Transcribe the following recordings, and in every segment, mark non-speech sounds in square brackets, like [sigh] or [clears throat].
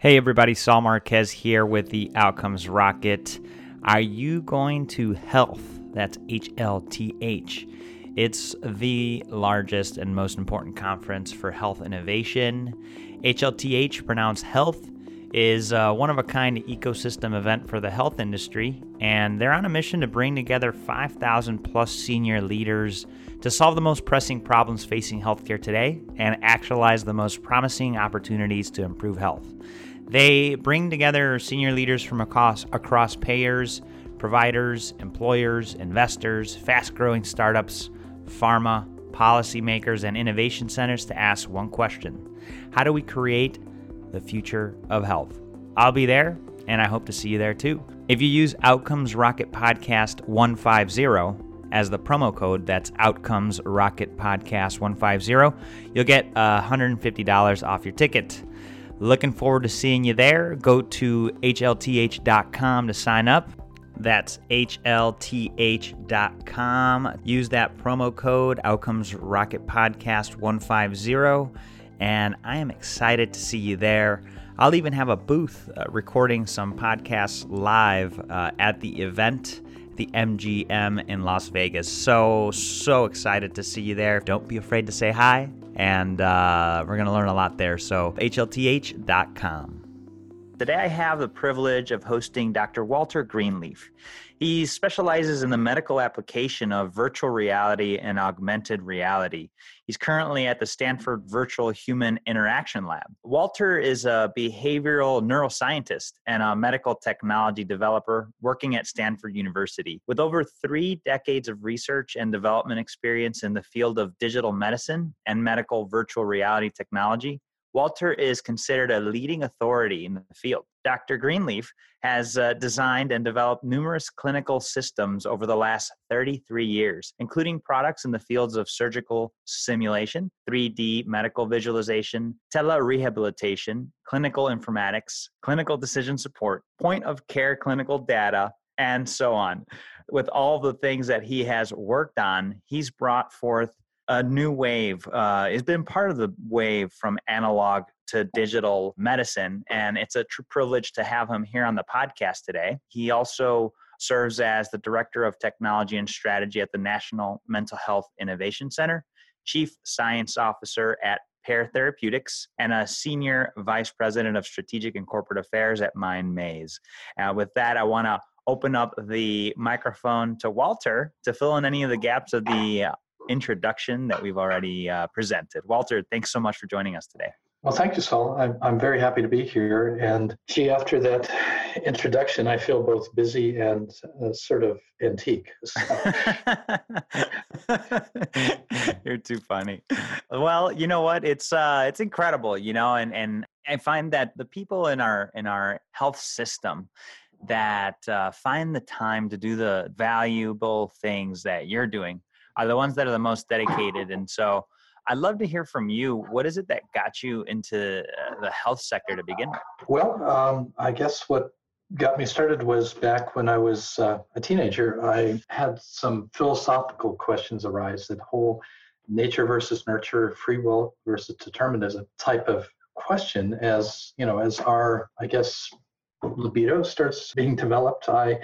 Hey everybody, Saul Marquez here with the Outcomes Rocket. Are you going to health? That's HLTH. It's the largest and most important conference for health innovation. HLTH, pronounced health, is a one of a kind ecosystem event for the health industry, and they're on a mission to bring together 5,000 plus senior leaders to solve the most pressing problems facing healthcare today and actualize the most promising opportunities to improve health. They bring together senior leaders from across, across payers, providers, employers, investors, fast growing startups, pharma, policymakers, and innovation centers to ask one question How do we create the future of health? I'll be there, and I hope to see you there too. If you use Outcomes Rocket Podcast 150, as the promo code. That's Outcomes Rocket Podcast 150. You'll get uh, $150 off your ticket. Looking forward to seeing you there. Go to HLTH.com to sign up. That's HLTH.com. Use that promo code Outcomes Rocket Podcast 150. And I am excited to see you there. I'll even have a booth uh, recording some podcasts live uh, at the event the MGM in Las Vegas. So, so excited to see you there. Don't be afraid to say hi and uh, we're going to learn a lot there. So, HLTH.com. Today, I have the privilege of hosting Dr. Walter Greenleaf. He specializes in the medical application of virtual reality and augmented reality. He's currently at the Stanford Virtual Human Interaction Lab. Walter is a behavioral neuroscientist and a medical technology developer working at Stanford University. With over three decades of research and development experience in the field of digital medicine and medical virtual reality technology, Walter is considered a leading authority in the field. Dr. Greenleaf has uh, designed and developed numerous clinical systems over the last 33 years, including products in the fields of surgical simulation, 3D medical visualization, telerehabilitation, clinical informatics, clinical decision support, point of care clinical data, and so on. With all the things that he has worked on, he's brought forth a new wave. Uh, it's been part of the wave from analog to digital medicine, and it's a true privilege to have him here on the podcast today. He also serves as the Director of Technology and Strategy at the National Mental Health Innovation Center, Chief Science Officer at Pear Therapeutics, and a Senior Vice President of Strategic and Corporate Affairs at MindMaze. Uh, with that, I want to open up the microphone to Walter to fill in any of the gaps of the introduction that we've already uh, presented. Walter, thanks so much for joining us today. Well, thank you, Saul. I'm, I'm very happy to be here. And gee, after that introduction, I feel both busy and uh, sort of antique. So. [laughs] You're too funny. Well, you know what? It's uh, it's incredible, you know, and and I find that the people in our in our health system that uh, find the time to do the valuable things that you're doing are the ones that are the most dedicated. And so I'd love to hear from you. What is it that got you into uh, the health sector to begin with? Well, um, I guess what got me started was back when I was uh, a teenager. I had some philosophical questions arise that whole nature versus nurture, free will versus determinism type of question. As you know, as our I guess libido starts being developed, I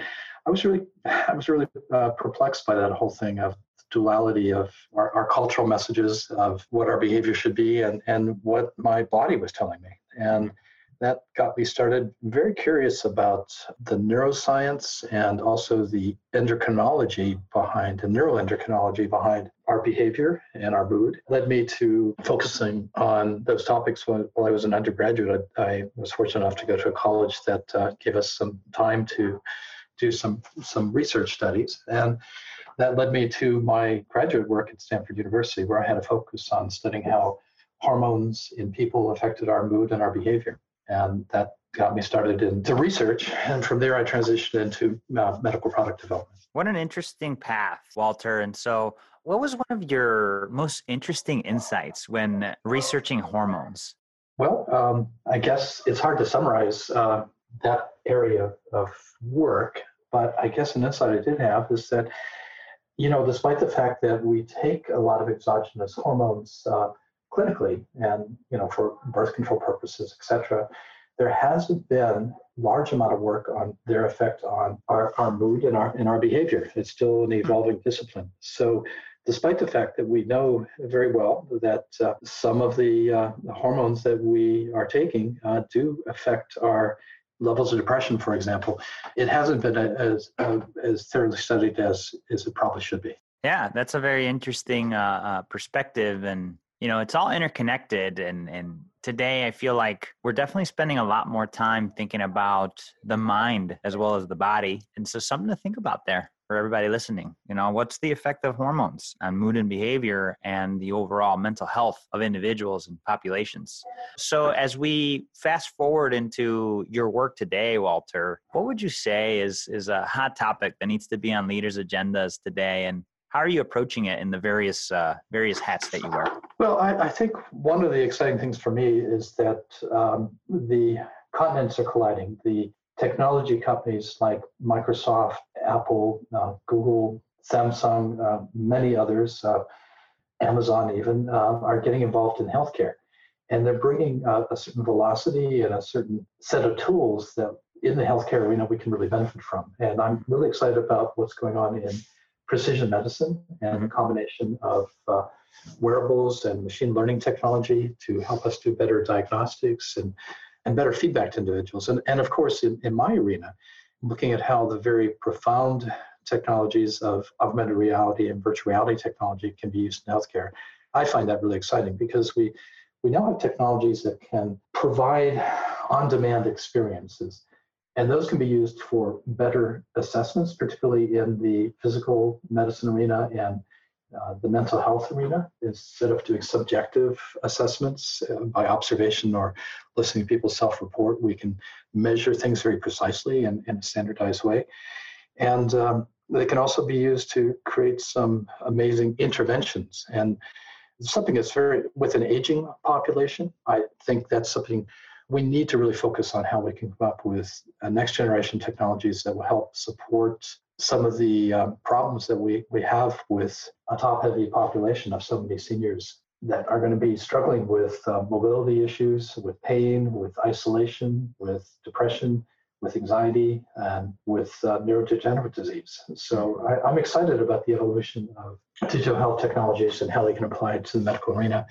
I was really [sighs] I was really uh, perplexed by that whole thing of duality of our, our, cultural messages of what our behavior should be and, and what my body was telling me. And that got me started very curious about the neuroscience and also the endocrinology behind the neuroendocrinology behind our behavior and our mood led me to focusing on those topics when, while I was an undergraduate. I, I was fortunate enough to go to a college that uh, gave us some time to do some some research studies and that led me to my graduate work at Stanford University, where I had a focus on studying how hormones in people affected our mood and our behavior. And that got me started into research. And from there, I transitioned into uh, medical product development. What an interesting path, Walter. And so, what was one of your most interesting insights when researching hormones? Well, um, I guess it's hard to summarize uh, that area of work, but I guess an insight I did have is that you know, despite the fact that we take a lot of exogenous hormones uh, clinically and, you know, for birth control purposes, et cetera, there hasn't been large amount of work on their effect on our, our mood and our and our behavior. It's still an evolving discipline. So despite the fact that we know very well that uh, some of the, uh, the, hormones that we are taking uh, do affect our levels of depression, for example, it hasn't been as as thoroughly studied as as it probably should be. Yeah, that's a very interesting uh, uh, perspective, and you know, it's all interconnected. And and today, I feel like we're definitely spending a lot more time thinking about the mind as well as the body, and so something to think about there for everybody listening. You know, what's the effect of hormones on mood and behavior and the overall mental health of individuals and populations? So, as we fast forward into your work today, Walter, what would you say is is a hot topic that needs to be on leaders' agendas today, and how are you approaching it in the various uh, various hats that you wear? Well, I, I, think one of the exciting things for me is that um, the continents are colliding. The technology companies like Microsoft, Apple, uh, Google, Samsung, uh, many others, uh, Amazon even, uh, are getting involved in healthcare. And they're bringing a certain velocity and a certain set of tools that in the healthcare arena we can really benefit from. And I'm really excited about what's going on in precision medicine and the combination of uh, wearables and machine learning technology to help us do better diagnostics and and better feedback to individuals. And, and of course, in, in my arena, looking at how the very profound technologies of augmented reality and virtual reality technology can be used in healthcare, I find that really exciting because we, we now have technologies that can provide on demand experiences. And those can be used for better assessments, particularly in the physical medicine arena and uh, the mental health arena instead of doing subjective assessments uh, by observation or listening to people self-report. We can measure things very precisely and in a standardized way. And um, they can also be used to create some amazing interventions. And something that's very with an aging population i think that's something we need to really focus on how we can come up with uh, next generation technologies that will help support some of the uh, problems that we, we have with a top heavy population of so many seniors that are going to be struggling with uh, mobility issues, with pain, with isolation, with depression, with anxiety, and with uh, neurodegenerative disease. So I, I'm excited about the evolution of digital health technologies and how they can apply to the medical arena.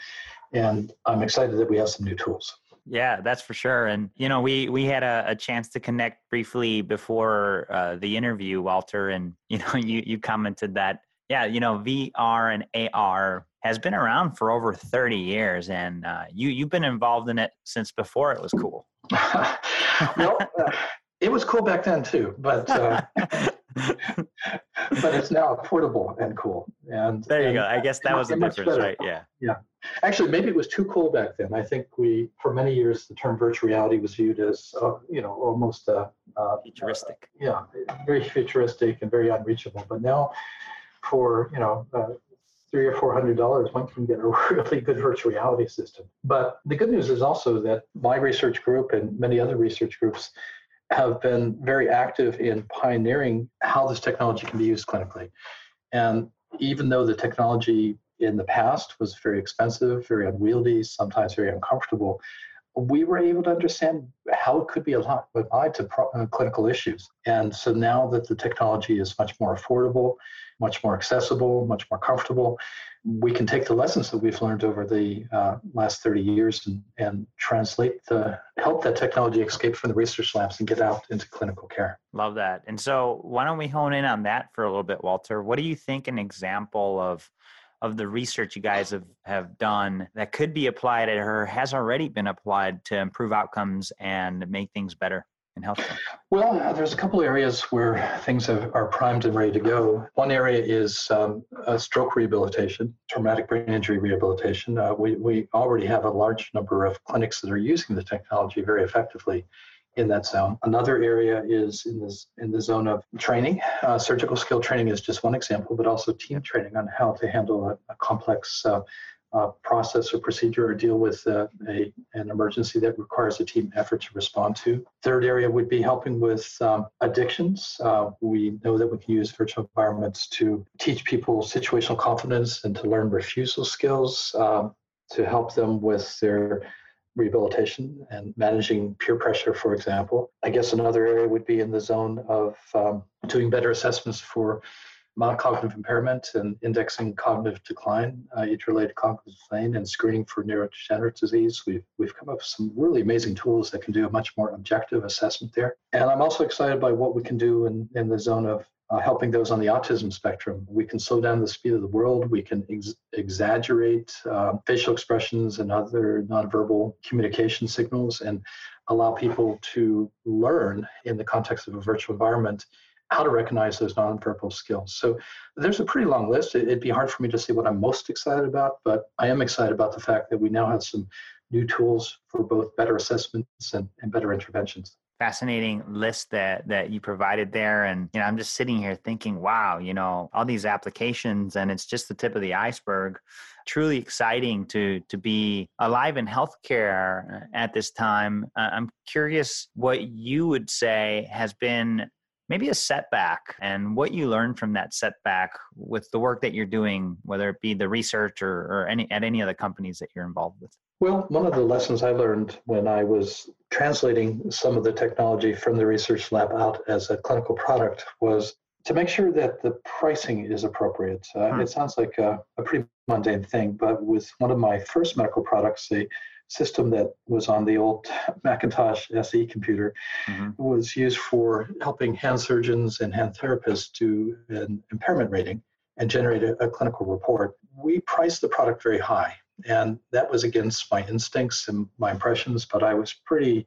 And I'm excited that we have some new tools. Yeah, that's for sure. And you know, we we had a, a chance to connect briefly before uh, the interview, Walter, and [laughs] you know, you you commented that yeah, you know, VR and AR has been around for over 30 years, and uh, you you've been involved in it since before it was cool. [laughs] well, uh, it was cool back then too, but uh, [laughs] [laughs] but it's now portable and cool. And there you and, go. I guess that was the difference, right? Yeah. Yeah. Actually, maybe it was too cool back then. I think we, for many years, the term virtual reality was viewed as, uh, you know, almost uh, uh, futuristic. yeah, very futuristic and very unreachable. But now, for you know, uh, three or four hundred dollars, one can get a [laughs] really good virtual reality system. But the good news is also that my research group and many other research groups have been very active in pioneering how this technology can be used clinically. And even though the technology in the past was very expensive, very unwieldy, sometimes very uncomfortable, we were able to understand how it could be applied to pro- uh, clinical issues. And so now that the technology is much more affordable, much more accessible, much more comfortable, we can take the lessons that we've learned over the uh, last 30 years and, and translate the help that technology escape from the research labs and get out into clinical care. Love that. And so why don't we hone in on that for a little bit, Walter? What do you think an example of of the research you guys have, have done that could be applied at her has already been applied to improve outcomes and make things better in healthcare? Well, there's a couple areas where things have, are primed and ready to go. One area is um, stroke rehabilitation, traumatic brain injury rehabilitation. Uh, we, we already have a large number of clinics that are using the technology very effectively in that zone. Another area is in this in the zone of training. Uh, surgical skill training is just one example, but also team training on how to handle a, a complex uh, uh, process or procedure or deal with uh, a, an emergency that requires a team effort to respond to. Third area would be helping with um, addictions. Uh, we know that we can use virtual environments to teach people situational confidence and to learn refusal skills, um, to help them with their rehabilitation and managing peer pressure, for example. I guess another area would be in the zone of um, doing better assessments for mild cognitive impairment and indexing cognitive decline, uh, age-related cognitive decline, and screening for neurodegenerative disease. We've we've come up with some really amazing tools that can do a much more objective assessment there. And I'm also excited by what we can do in, in the zone of uh, helping those on the autism spectrum. We can slow down the speed of the world. We can ex- exaggerate uh, facial expressions and other nonverbal communication signals and allow people to learn in the context of a virtual environment how to recognize those nonverbal skills. So there's a pretty long list. It'd be hard for me to say what I'm most excited about, but I am excited about the fact that we now have some new tools for both better assessments and, and better interventions fascinating list that that you provided there. And you know i'm just sitting here thinking wow you know all these applications and it's just the tip of the iceberg. Truly exciting to to be alive in healthcare uh, at this time. Uh, I'm curious what you would say has been maybe a setback and what you learned from that setback with the work that you're doing, whether it be the research or, or any at any of the companies that you're involved with. Well, one of the lessons I learned when I was translating some of the technology from the research lab out as a clinical product was to make sure that the pricing is appropriate. Uh, hmm. It sounds like a, a, pretty mundane thing, but with one of my first medical products, the system that was on the old [laughs] Macintosh SE computer mm-hmm. was used for helping hand surgeons and hand therapists do an impairment rating and generate a, a clinical report. We priced the product very high, and that was against my instincts and my impressions, but I was pretty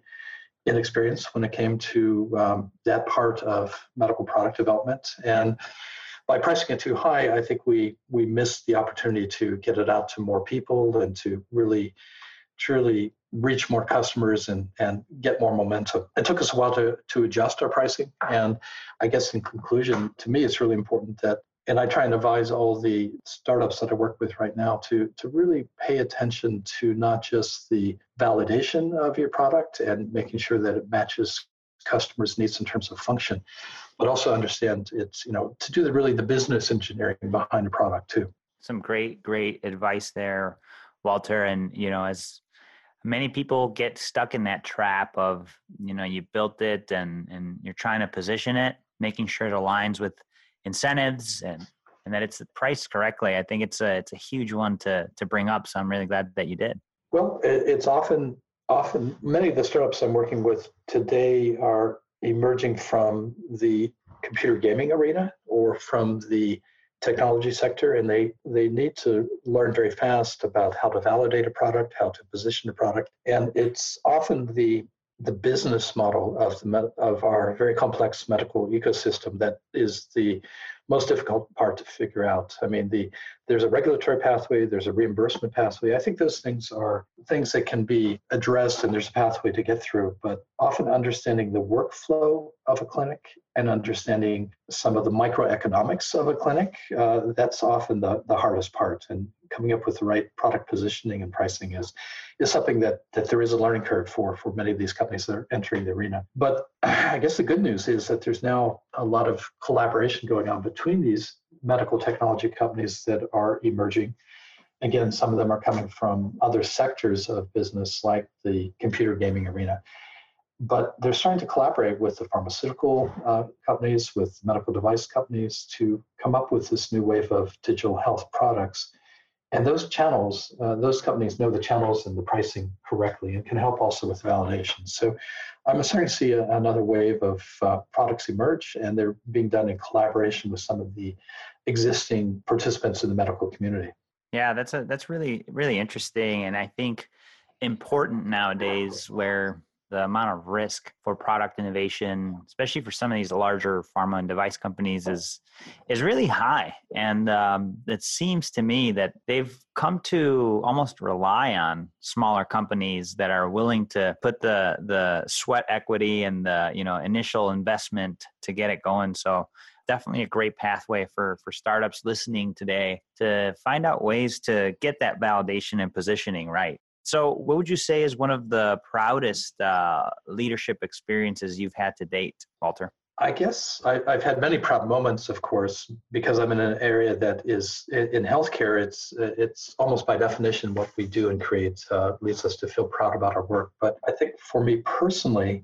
inexperienced when it came to um, that part of medical product development. And by pricing it too high, I think we we missed the opportunity to get it out to more people and to really truly reach more customers and, and get more momentum. It took us a while to, to adjust our pricing. And I guess in conclusion, to me, it's really important that, and I try and advise all the startups that I work with right now to, to really pay attention to not just the validation of your product and making sure that it matches customers' needs in terms of function, but also understand it's, you know, to do the really the business engineering behind the product too. Some great, great advice there. Walter, and you know, as many people get stuck in that trap of you know you built it and and you're trying to position it making sure it aligns with incentives and and that it's priced correctly. I think it's a it's a huge one to to bring up so i'm really glad that you did. Well it's often often many of the startups i'm working with today are emerging from the computer gaming arena or from the technology sector and they they need to learn very fast about how to validate a product how to position a product. And it's often the the business model of the of our very complex medical ecosystem that is the most difficult part to figure out. I mean, the there's a regulatory pathway, there's a reimbursement pathway. I think those things are things that can be addressed, and there's a pathway to get through. But often understanding the workflow of a clinic and understanding some of the microeconomics of a clinic, uh, that's often the, the hardest part. And coming up with the right product positioning and pricing is is something that that there is a learning curve for for many of these companies that are entering the arena. But [clears throat] I guess the good news is that there's now a lot of collaboration going on between these medical technology companies that are emerging. Again, some of them are coming from other sectors of business, like the computer gaming arena. But they're starting to collaborate with the pharmaceutical uh, companies, with medical device companies to come up with this new wave of digital health products. And those channels, uh, those companies know the channels and the pricing correctly and can help also with validation. So I'm starting to see a, another wave of uh, products emerge, and they're being done in collaboration with some of the existing participants in the medical community. Yeah, that's a that's really really interesting, and I think important nowadays where the amount of risk for product innovation, especially for some of these larger pharma and device companies, is is really high. And um, it seems to me that they've come to almost rely on smaller companies that are willing to put the the sweat equity and the you know initial investment to get it going. So definitely a great pathway for for startups listening today to find out ways to get that validation and positioning right so, what would you say is one of the proudest uh, leadership experiences you've had to date, Walter? I guess I, have had many proud moments, of course, because I'm in an area that is in healthcare. It's it's almost by definition what we do and create uh, leads us to feel proud about our work. But I think for me personally,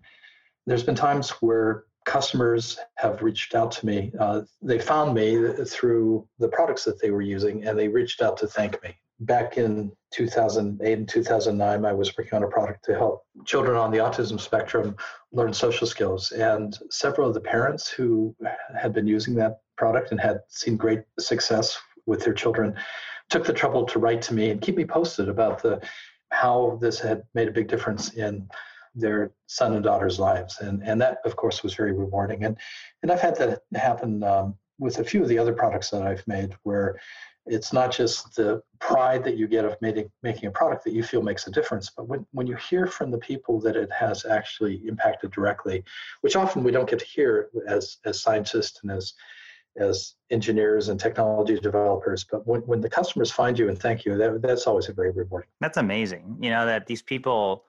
there's been times where customers have reached out to me. Uh, they found me through the products that they were using, and they reached out to thank me back in 2008 and 2009, I was working on a product to help children on the autism spectrum learn social skills. And several of the parents who had been using that product and had seen great success with their children took the trouble to write to me and keep me posted about the how this had made a big difference in their son and daughter's lives. And, and that, of course, was very rewarding. And, and I've had that happen um, with a few of the other products that I've made where it's not just the pride that you get of making, making a product that you feel makes a difference, but when, when you hear from the people that it has actually impacted directly, which often we don't get to hear as, as scientists and as, as engineers and technology developers, but when, when the customers find you and thank you, that, that's always a very rewarding. That's amazing. You know, that these people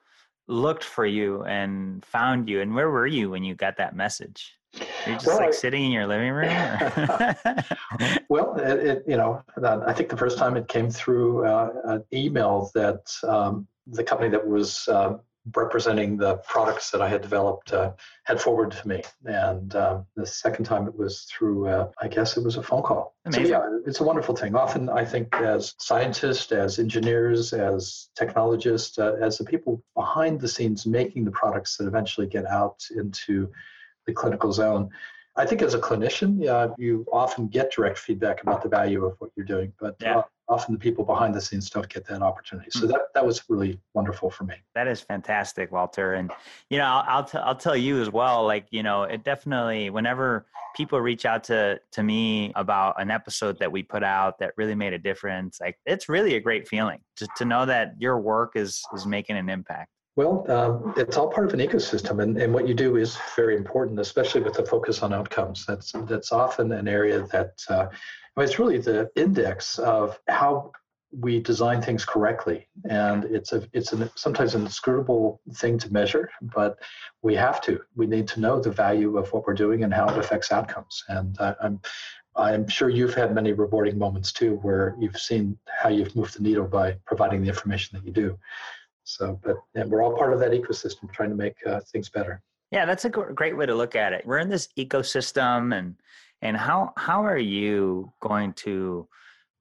looked for you and found you. And where were you when you got that message? You're just well, like I, sitting in your living room. [laughs] [laughs] well, it, it, you know, I think the first time it came through uh, an email that um, the company that was uh, representing the products that I had developed uh, had forwarded to me, and um, the second time it was through, uh, I guess it was a phone call. Amazing. So yeah, it's a wonderful thing. Often, I think as scientists, as engineers, as technologists, uh, as the people behind the scenes making the products that eventually get out into the clinical zone. I think as a clinician, yeah, you often get direct feedback about the value of what you're doing, but yeah. often the people behind the scenes don't get that opportunity. So mm-hmm. that, that was really wonderful for me. That is fantastic, Walter. And, you know, I'll, I'll, t- I'll tell you as well, like, you know, it definitely, whenever people reach out to, to me about an episode that we put out that really made a difference, like, it's really a great feeling to, to know that your work is, is making an impact. Well, um, it's all part of an ecosystem, and, and what you do is very important, especially with the focus on outcomes. That's that's often an area that uh, it's really the index of how we design things correctly, and it's a it's an, sometimes an inscrutable thing to measure, but we have to. We need to know the value of what we're doing and how it affects outcomes. And uh, I'm I'm sure you've had many rewarding moments too, where you've seen how you've moved the needle by providing the information that you do. So, but and we're all part of that ecosystem trying to make uh, things better. Yeah, that's a great way to look at it. We're in this ecosystem, and and how how are you going to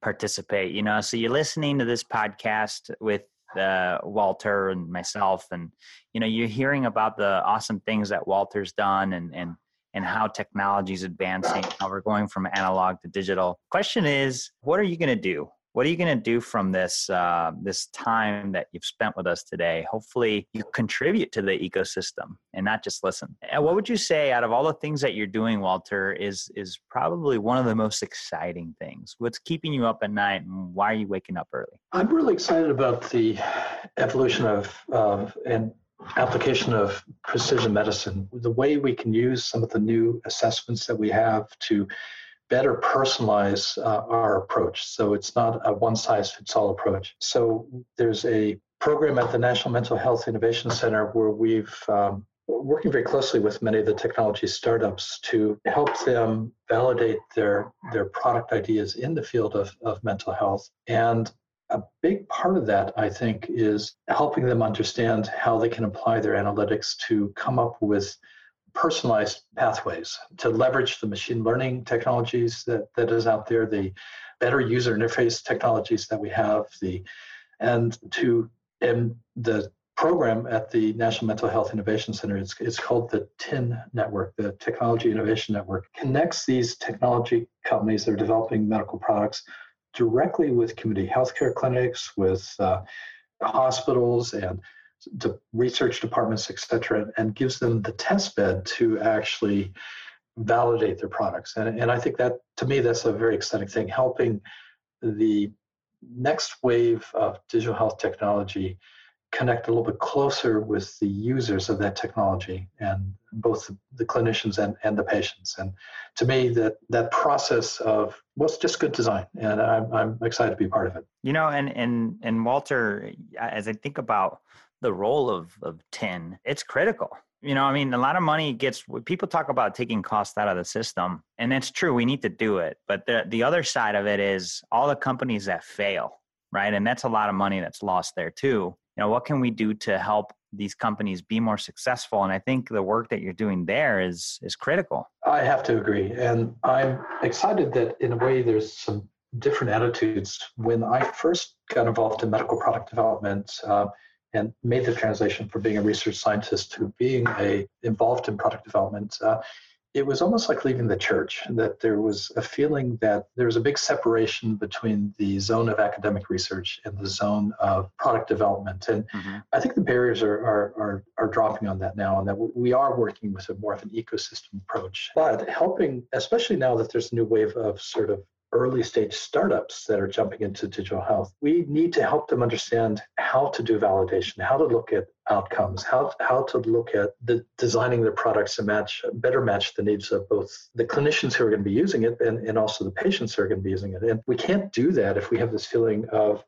participate? You know, so you're listening to this podcast with uh, Walter and myself, and you know, you're hearing about the awesome things that Walter's done, and and and how technology is advancing, how we're going from analog to digital. Question is, what are you going to do? What are you going to do from this uh, this time that you've spent with us today? Hopefully you contribute to the ecosystem and not just listen. And what would you say out of all the things that you're doing walter is is probably one of the most exciting things? What's keeping you up at night and why are you waking up early? I'm really excited about the evolution of uh, and application of precision medicine. The way we can use some of the new assessments that we have to better personalize uh, our approach. So it's not a one size fits all approach. So there's a program at the National Mental Health Innovation Center where we've um, working very closely with many of the technology startups to help them validate their their product ideas in the field of, of mental health and a big part of that i think is helping them understand how they can apply their analytics to come up with personalized pathways to leverage the machine learning technologies that, that is out there, the better user interface technologies that we have, the and to and the program at the National Mental Health Innovation Center, it's, it's called the TIN Network, the Technology Innovation Network, connects these technology companies that are developing medical products directly with community healthcare clinics, with uh, hospitals and to research departments, et cetera, and gives them the test bed to actually validate their products. And, and I think that, to me, that's a very exciting thing, helping the next wave of digital health technology connect a little bit closer with the users of that technology and both the clinicians and, and the patients. And to me, that that process of well, it's just good design, and I'm, I'm excited to be part of it. You know, and and and Walter, as I think about the role of, of TIN it's critical You know, I mean, a lot of money gets people talk about taking costs out of the system, and that's true. We need to do it, but the the other side of it is all the companies that fail, right? And that's a lot of money that's lost there too. You know, what can we do to help these companies be more successful? And I think the work that you're doing there is is critical. I have to agree, and I'm excited that in a way there's some different attitudes. When I first got involved in medical product development. Uh, and made the transition from being a research scientist to being a involved in product development uh, it was almost like leaving the church that there was a feeling that there was a big separation between the zone of academic research and the zone of product development and mm-hmm. i think the barriers are, are, are, are, dropping on that now and that we are working with a more of an ecosystem approach but helping especially now that there's a new wave of sort of early stage startups that are jumping into digital health, we need to help them understand how to do validation, how to look at outcomes, how, how to look at the designing their products to match better match the needs of both the clinicians who are going to be using it and, and also the patients who are going to be using it. And we can't do that if we have this feeling of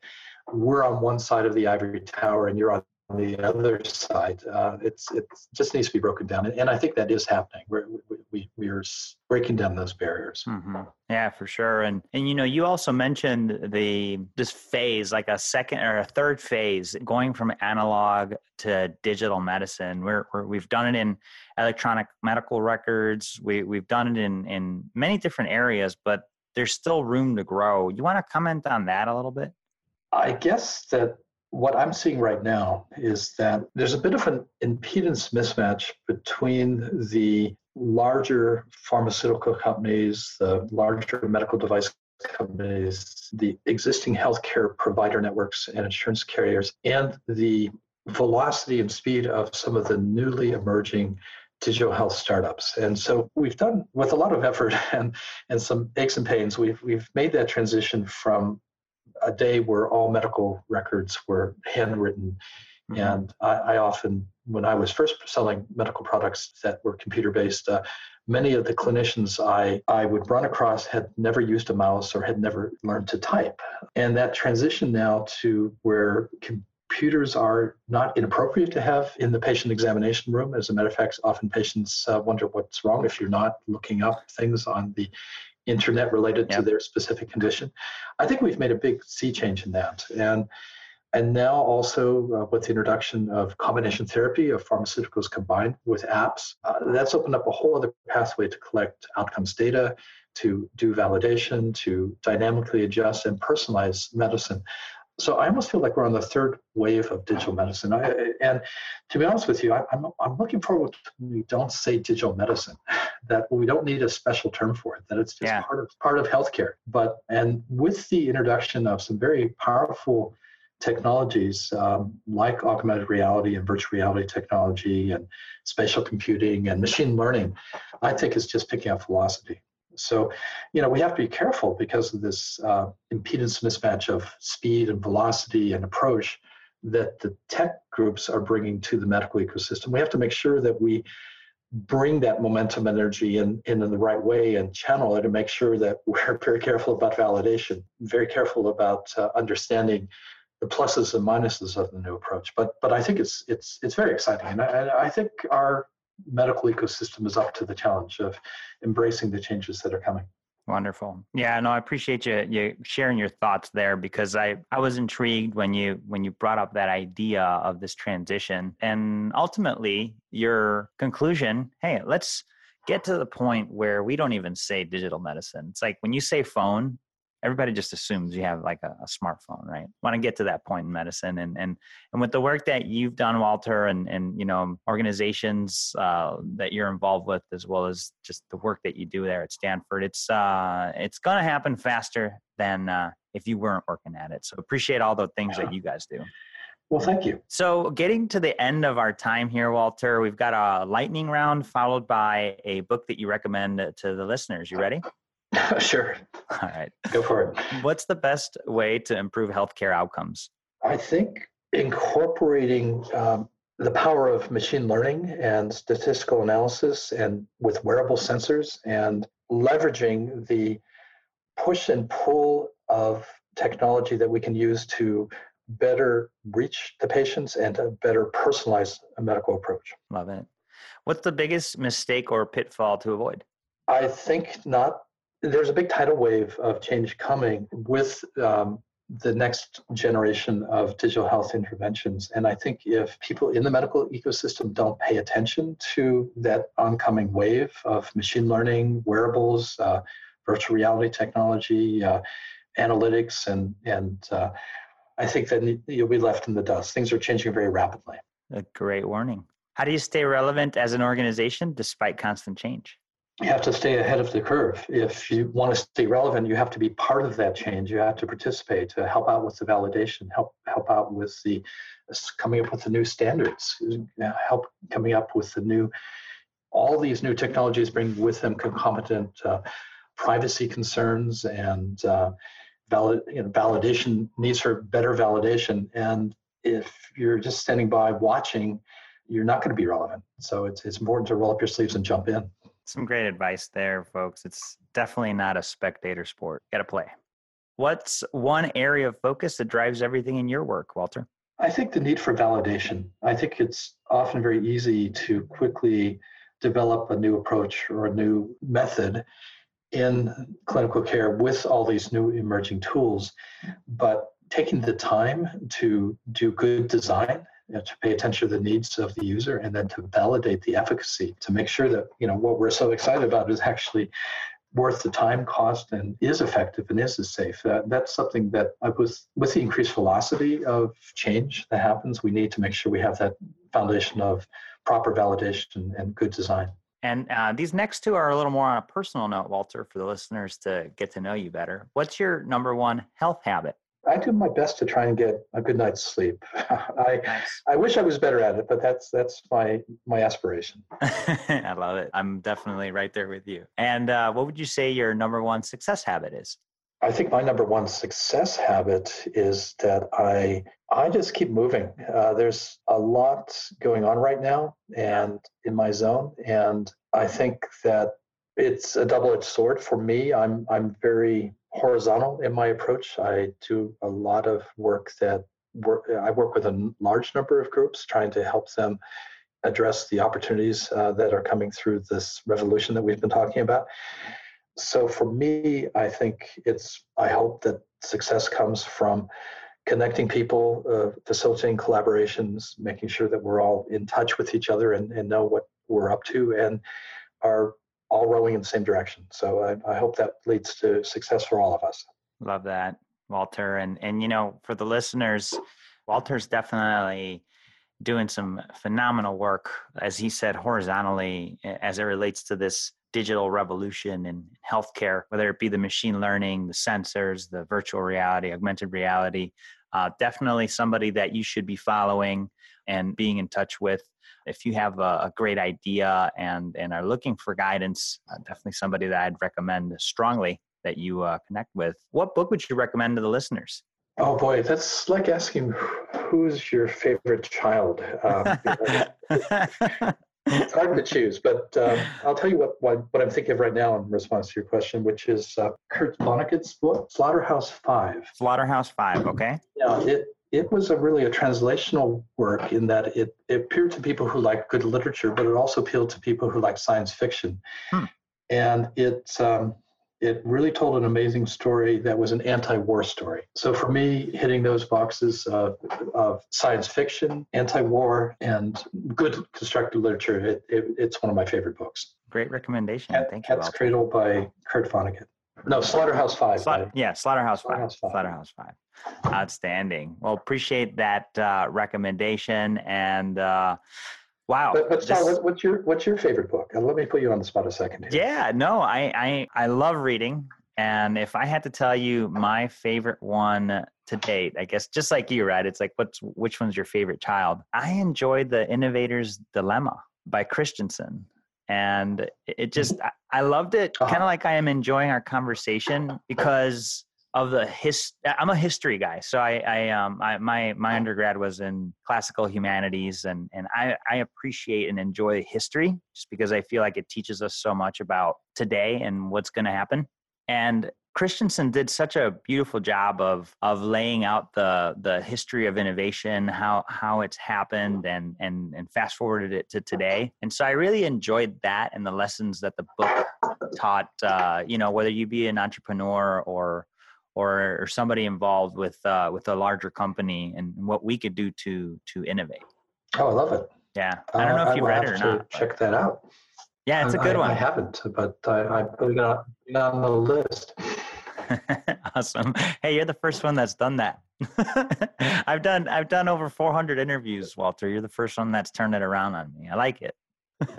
we're on one side of the ivory tower and you're on the other side. Uh, it's it just needs to be broken down, and I think that is happening. We're, we we are breaking down those barriers. Mm-hmm. Yeah, for sure. And and you know, you also mentioned the this phase, like a second or a third phase, going from analog to digital medicine. We're, we're we've done it in electronic medical records. We we've done it in in many different areas, but there's still room to grow. You want to comment on that a little bit? I guess that what I'm seeing right now is that there's a bit of an impedance mismatch between the larger pharmaceutical companies, the larger medical device companies, the existing healthcare provider networks and insurance carriers, and the velocity and speed of some of the newly emerging digital health startups. And so we've done with a lot of effort [laughs] and, and some aches and pains, we've, we've made that transition from a day where all medical records were handwritten. Mm-hmm. And I, I, often, when I was first selling medical products that were computer based, uh, many of the clinicians I, I would run across had never used a mouse or had never learned to type. And that transition now to where computers are not inappropriate to have in the patient examination room. As a matter of fact, often patients uh, wonder what's wrong if you're not looking up things on the internet related yep. to their specific condition. I think we've made a big sea change in that. And and now also uh, with the introduction of combination therapy of pharmaceuticals combined with apps, uh, that's opened up a whole other pathway to collect outcomes data, to do validation, to dynamically adjust and personalize medicine so I almost feel like we're on the third wave of digital medicine. I, and to be honest with you, I, am I'm, I'm looking forward to we don't say digital medicine, [laughs] that we don't need a special term for it, that it's just yeah. part of part of healthcare. But and with the introduction of some very powerful technologies um, like augmented reality and virtual reality technology and spatial computing and machine learning, I think is just picking up velocity. So, you know, we have to be careful because of this uh, impedance mismatch of speed and velocity and approach that the tech groups are bringing to the medical ecosystem. We have to make sure that we bring that momentum energy in, in, in the right way and channel it and make sure that [laughs] we're very careful about validation, very careful about uh, understanding the pluses and minuses of the new approach. But but I think it's it's it's very exciting, and I, I think our medical ecosystem is up to the challenge of embracing the changes that are coming. Wonderful. Yeah, no, I appreciate you you sharing your thoughts there because I I was intrigued when you when you brought up that idea of this transition and ultimately your conclusion, hey, let's get to the point where we don't even say digital medicine. It's like when you say phone, everybody just assumes you have like a, a smartphone, right? Want to get to that point in medicine, and and and with the work that you've done, Walter, and and you know organizations uh, that you're involved with, as well as just the work that you do there at Stanford, it's uh, it's gonna happen faster than uh, if you weren't working at it. So appreciate all the things that you guys do. Well, thank you. So, getting to the end of our time here, Walter, we've got a lightning round followed by a book that you recommend to the listeners. You ready? [laughs] sure. All right. Go for it. What's the best way to improve healthcare outcomes? I think incorporating um, the power of machine learning and statistical analysis and with wearable sensors and leveraging the push and pull of technology that we can use to better reach the patients and to better personalize a medical approach. Love it. What's the biggest mistake or pitfall to avoid? I think not. There's a big tidal wave of change coming with um, the next generation of digital health interventions. And I think if people in the medical ecosystem don't pay attention to that oncoming wave of machine learning, wearables, uh, virtual reality technology, uh, analytics, and and uh, I think that you'll be left in the dust. Things are changing very rapidly. A great warning. How do you stay relevant as an organization despite constant change? You have to stay ahead of the curve. If you want to stay relevant, you have to be part of that change. You have to participate to help out with the validation, help help out with the coming up with the new standards, help coming up with the new. All these new technologies bring with them concomitant uh, privacy concerns and uh, valid, you know, validation needs for better validation. And if you're just standing by watching, you're not going to be relevant. So it's it's important to roll up your sleeves and jump in. Some great advice there, folks. It's definitely not a spectator sport. Got to play. What's one area of focus that drives everything in your work, Walter? I think the need for validation. I think it's often very easy to quickly develop a new approach or a new method in clinical care with all these new emerging tools. But taking the time to do good design you know, to pay attention to the needs of the user and then to validate the efficacy to make sure that you know what we're so excited about is actually worth the time cost and is effective and is safe. Uh, that's something that I was with the increased velocity of change that happens we need to make sure we have that foundation of proper validation and good design. And uh, these next two are a little more on a personal note walter for the listeners to get to know you better. What's your number one health habit I do my best to try and get a good night's sleep. [laughs] I nice. I wish I was better at it, but that's that's my my aspiration. [laughs] I love it. I'm definitely right there with you. And uh, what would you say your number one success habit is? I think my number one success habit is that I I just keep moving. Uh, there's a lot going on right now, and in my zone, and I think that it's a double-edged sword for me. I'm I'm very horizontal in my approach. I do a lot of work that work, I work with a large number of groups trying to help them address the opportunities uh, that are coming through this revolution that we've been talking about. So for me, I think it's, I hope that success comes from connecting people, uh, facilitating collaborations, making sure that we're all in touch with each other and, and know what we're up to and are all rowing in the same direction. So I, I hope that leads to success for all of us. Love that, Walter. And and you know, for the listeners, Walter's definitely doing some phenomenal work, as he said, horizontally as it relates to this digital revolution in healthcare, whether it be the machine learning, the sensors, the virtual reality, augmented reality. Uh, definitely somebody that you should be following and being in touch with if you have a, a great idea and and are looking for guidance, uh, definitely somebody that I'd recommend strongly that you uh, connect with. What book would you recommend to the listeners? Oh boy, that's like asking who's your favorite child. Um, [laughs] it's hard to choose, but um, I'll tell you what, what, what I'm thinking of right now in response to your question, which is uh, Kurt Vonnegut's book, Slaughterhouse Five. Slaughterhouse Five, okay. Yeah, it it was a really a translational work in that it, it appealed to people who like good literature, but it also appealed to people who like science fiction. Hmm. And it um, it really told an amazing story that was an anti-war story. So for me, hitting those boxes of, of science fiction, anti-war, and good constructive literature, it, it, it's one of my favorite books. Great recommendation. Thank Cat's you. Cat's Cradle by Kurt Vonnegut. No, Slaughterhouse Five. Sla- yeah, Slaughterhouse, Slaughterhouse Five. Five. Slaughterhouse Five. Outstanding. Well, appreciate that uh, recommendation and. Uh, Wow. But, but this, what's your what's your favorite book? And let me put you on the spot a second. Here. Yeah, no, I, I I love reading, and if I had to tell you my favorite one to date, I guess just like you, right? It's like what's which one's your favorite child? I enjoyed the Innovator's Dilemma by Christensen and it just i loved it uh-huh. kind of like i am enjoying our conversation because of the his i'm a history guy so i i um I, my my undergrad was in classical humanities and and i i appreciate and enjoy history just because i feel like it teaches us so much about today and what's going to happen and Christensen did such a beautiful job of of laying out the the history of innovation, how how it's happened, and and and fast forwarded it to today. And so I really enjoyed that and the lessons that the book taught. Uh, you know, whether you be an entrepreneur or or, or somebody involved with uh, with a larger company and what we could do to to innovate. Oh, I love it. Yeah, I don't know if you read it or not. Check that out. Yeah, it's a good I, one. I haven't, but I, I put it on, on the list. [laughs] awesome. Hey, you're the first one that's done that. [laughs] I've done I've done over 400 interviews, Walter. You're the first one that's turned it around on me. I like it. [laughs]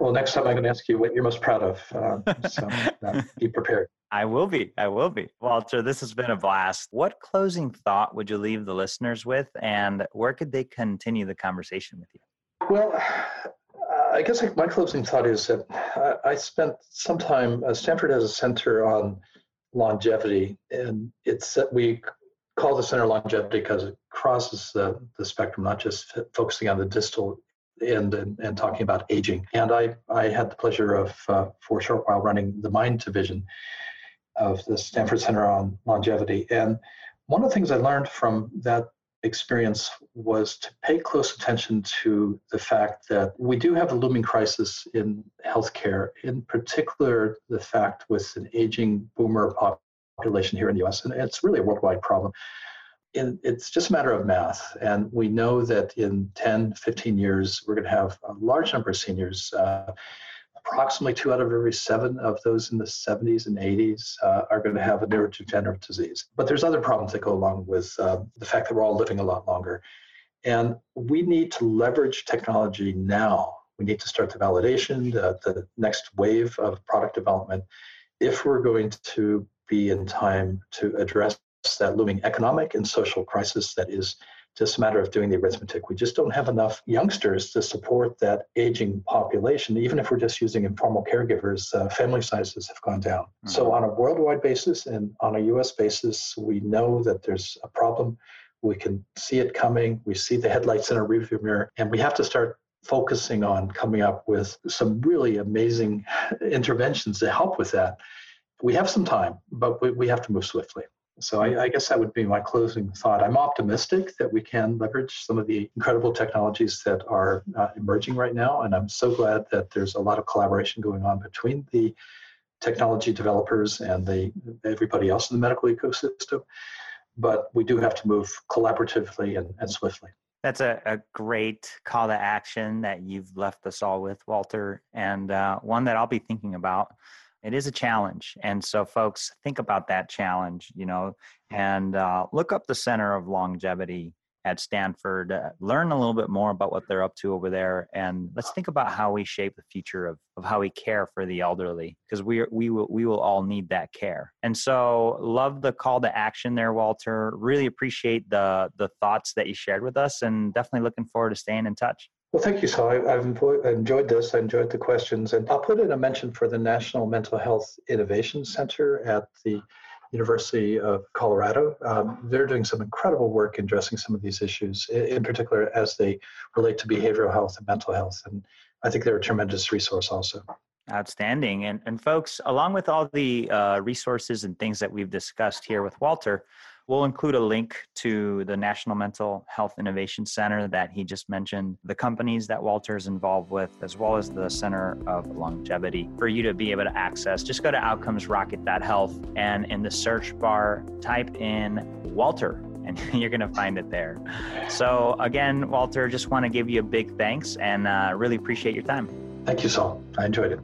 well, next time I'm going to ask you what you're most proud of. Um, so uh, be prepared. I will be. I will be. Walter, this has been a blast. What closing thought would you leave the listeners with, and where could they continue the conversation with you? Well, I guess my closing thought is that I spent some time. Uh, Stanford has a center on longevity, and it's we call the center longevity because it crosses the, the spectrum, not just focusing on the distal end and, and talking about aging. And I, I had the pleasure of, uh, for a short while, running the Mind Division of the Stanford Center on Longevity. And one of the things I learned from that experience was to pay close attention to the fact that we do have a looming crisis in healthcare, in particular, the fact with an aging boomer population here in the US, and it's really a worldwide problem. In, it's just a matter of math. And we know that in 10, 15 years, we're going to have a large number of seniors. Uh, approximately two out of every seven of those in the 70s and 80s uh, are going to have a neurodegenerative disease. But there's other problems that go along with uh, the fact that we're all living a lot longer. And we need to leverage technology now. We need to start the validation, the, the next wave of product development, if we're going to be in time to address that looming economic and social crisis that is just a matter of doing the arithmetic. We just don't have enough youngsters to support that aging population. Even if we're just using informal caregivers, uh, family sizes have gone down. Mm-hmm. So, on a worldwide basis and on a US basis, we know that there's a problem. We can see it coming. We see the headlights in our rearview mirror, and we have to start focusing on coming up with some really amazing [laughs] interventions to help with that. We have some time, but we, we have to move swiftly. So I, I, guess that would be my closing thought. I'm optimistic that we can leverage some of the incredible technologies that are uh, emerging right now, and I'm so glad that there's a lot of collaboration going on between the technology developers and the everybody else in the medical ecosystem. But we do have to move collaboratively and, and swiftly. That's a, a great call to action that you've left us all with, Walter, and uh, one that I'll be thinking about it is a challenge and so folks think about that challenge you know and uh, look up the center of longevity at stanford uh, learn a little bit more about what they're up to over there and let's think about how we shape the future of, of how we care for the elderly because we, we, will, we will all need that care. And so love the call to action there walter. Really appreciate the, the thoughts that you shared with us and definitely looking forward to staying in touch well, thank you, Saul. I, have enjoyed this. I enjoyed the questions. And I'll put in a mention for the National Mental Health Innovation Center at the University of Colorado. Um, they're doing some incredible work in addressing some of these issues, in particular as they relate to behavioral health and mental health. And I think they're a tremendous resource also. Outstanding. And, and folks, along with all the uh, resources and things that we've discussed here with Walter, We'll include a link to the National Mental Health Innovation Center that he just mentioned, the companies that Walter is involved with, as well as the Center of Longevity for you to be able to access. Just go to outcomesrocket.health and in the search bar, type in Walter and [laughs] you're going to find it there. So, again, Walter, just want to give you a big thanks and uh, really appreciate your time. Thank you, Saul. I enjoyed it.